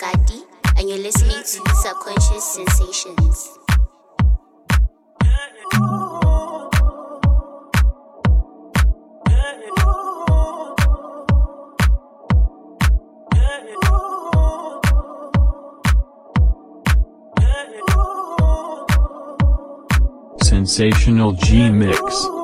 And you're listening to Subconscious Sensations. Sensational G Mix.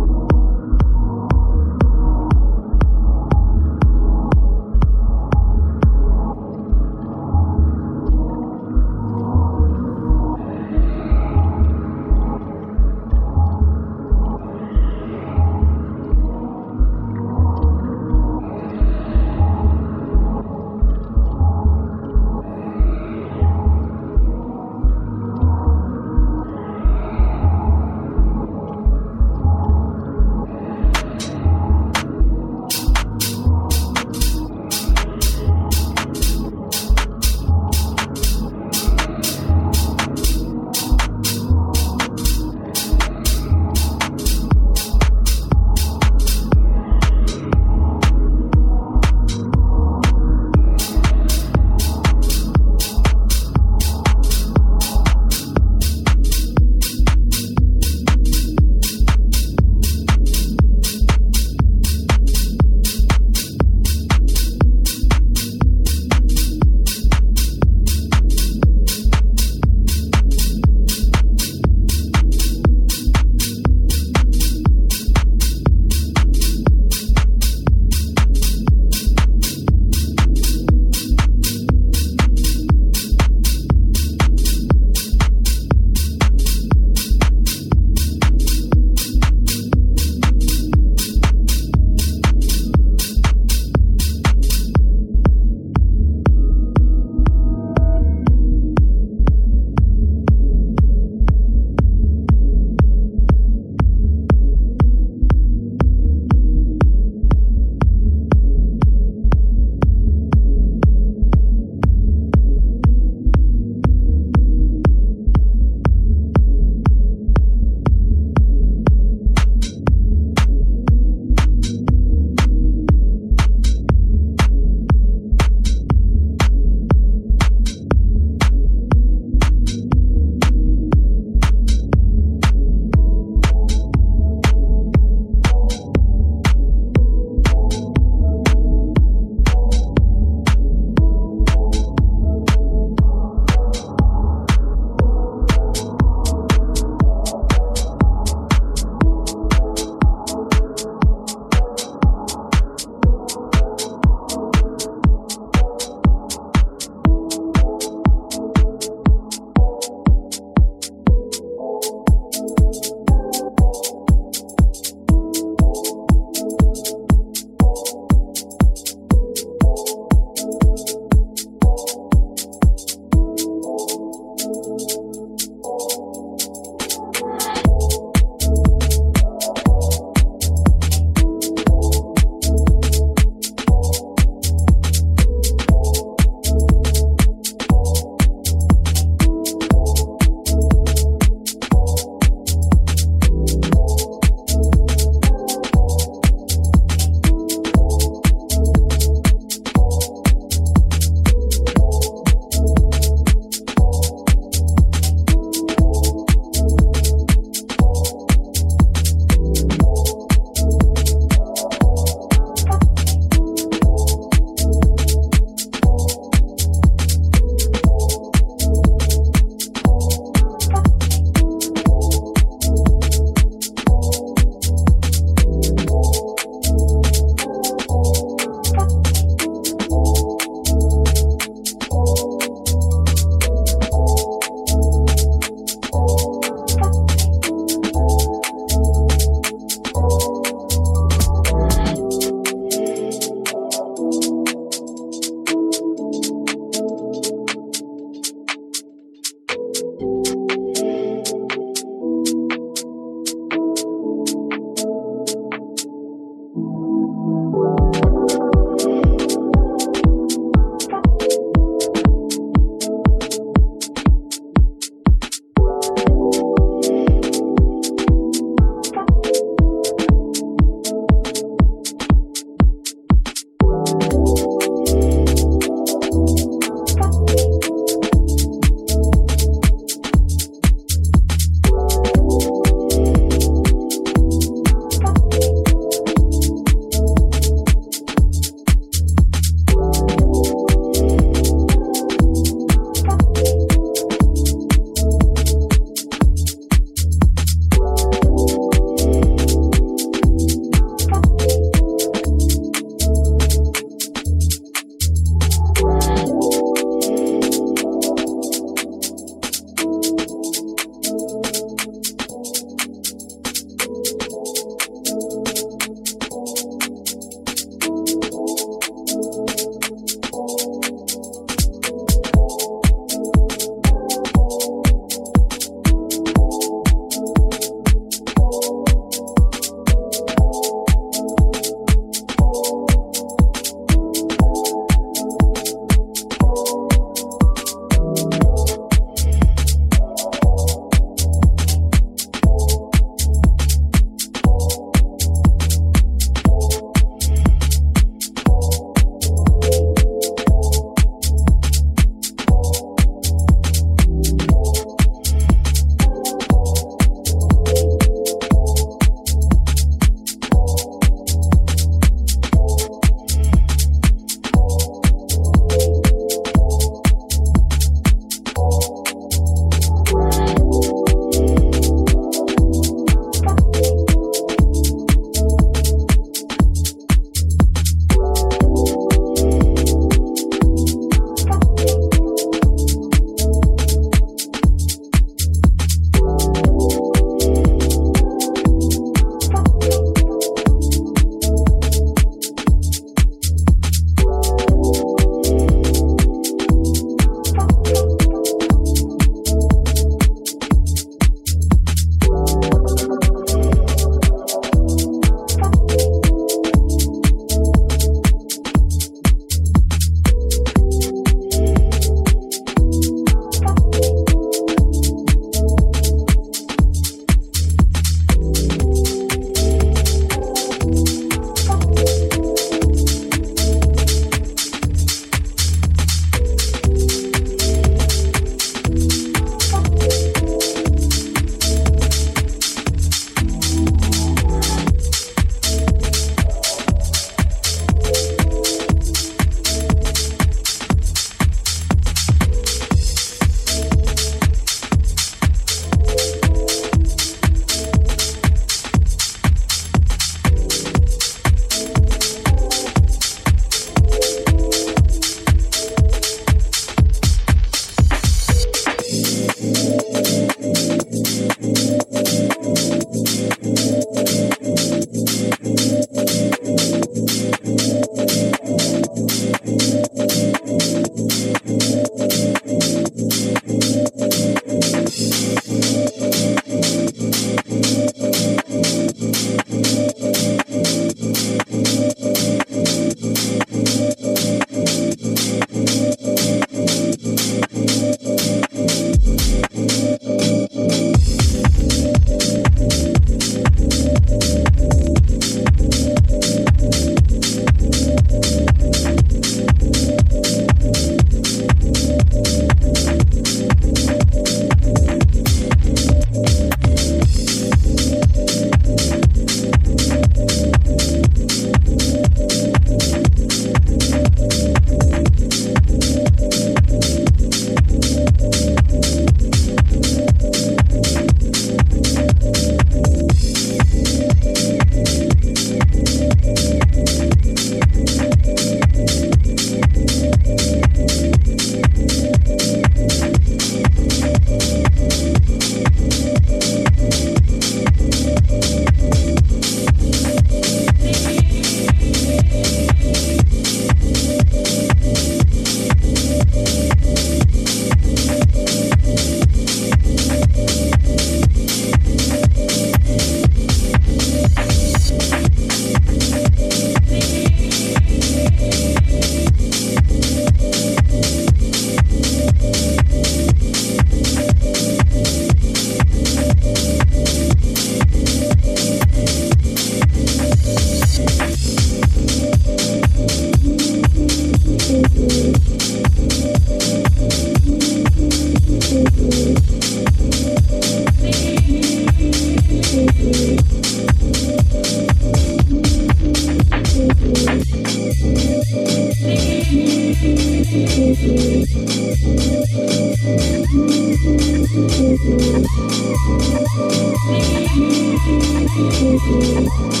Sensational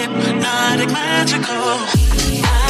hypnotic, magical. I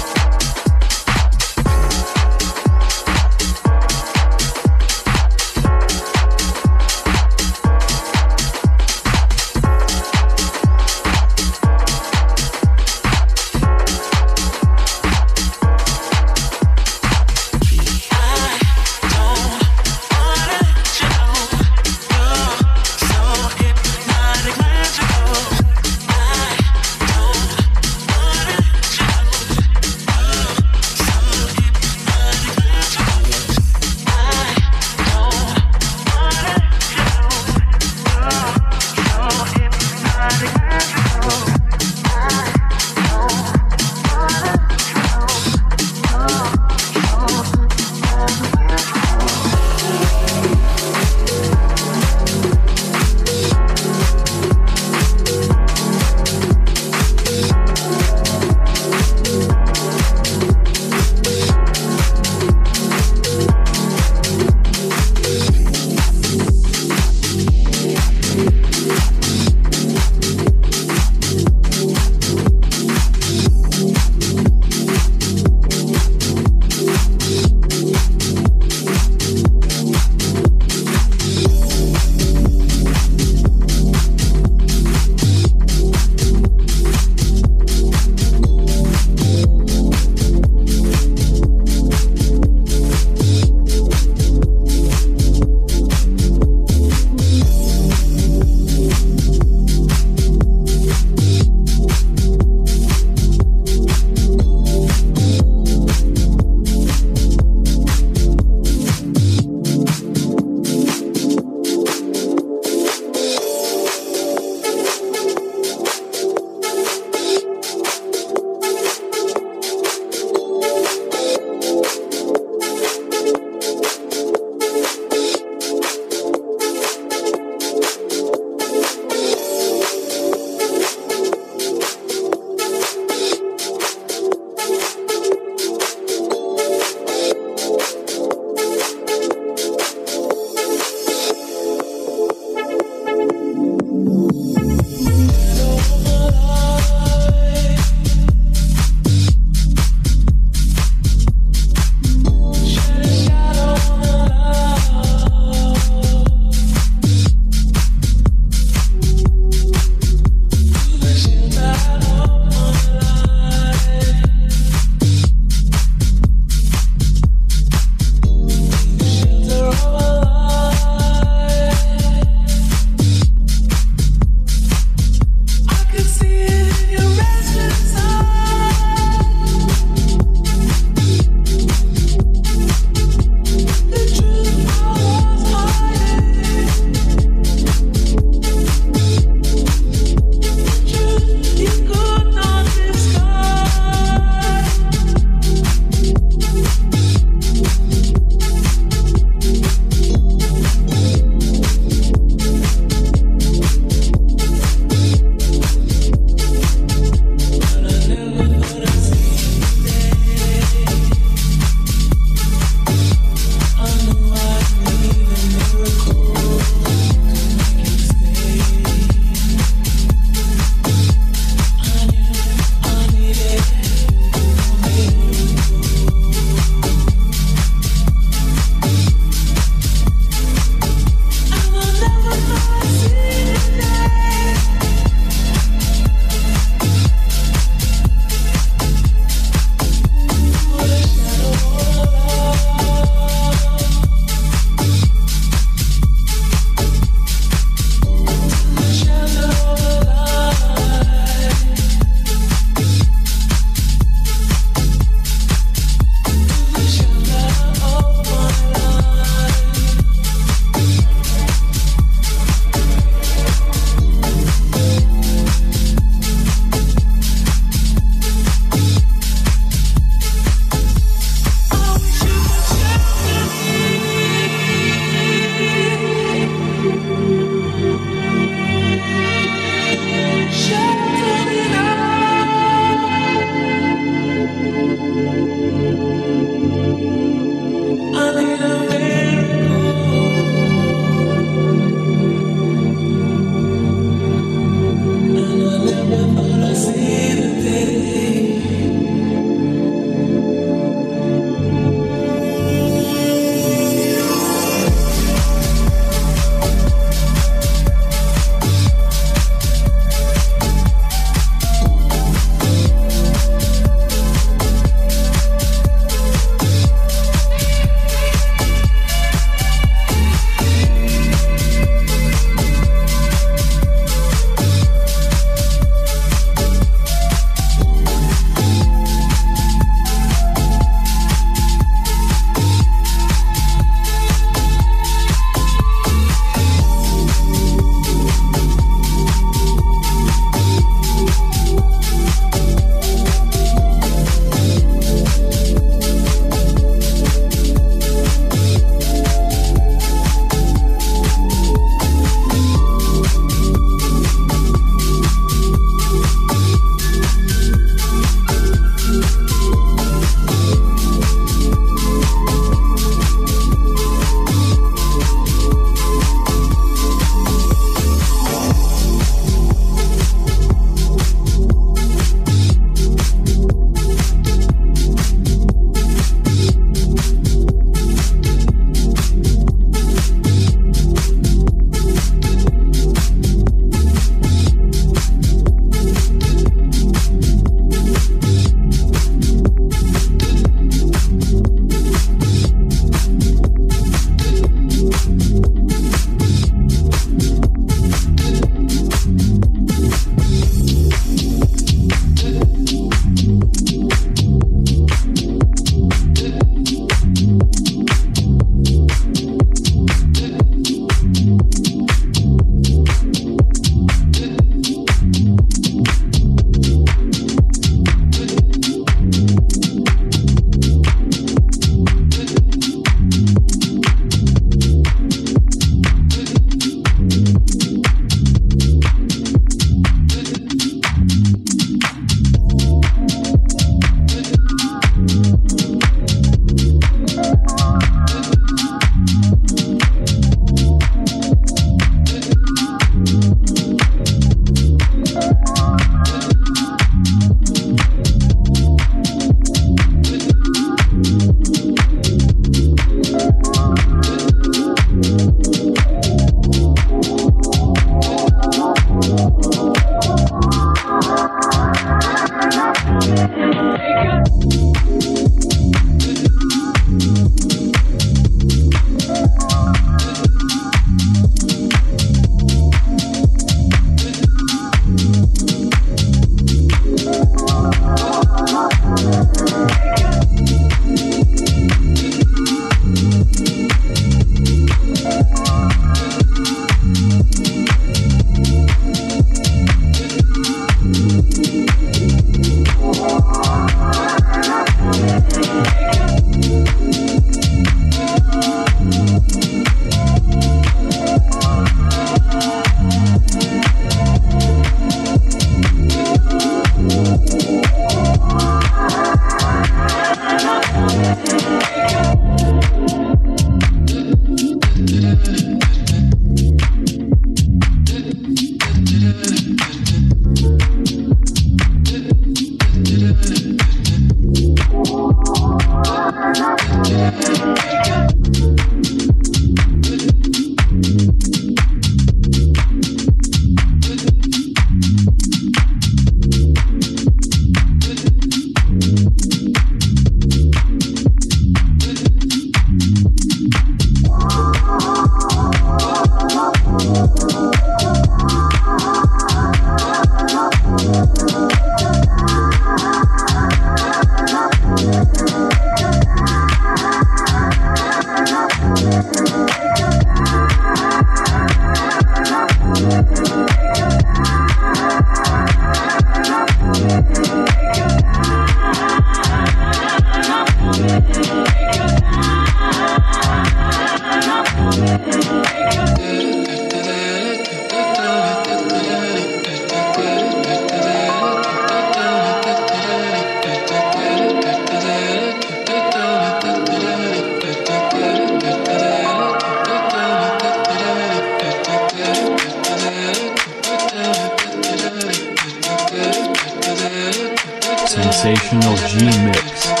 Sensational G Mix.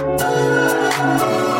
Música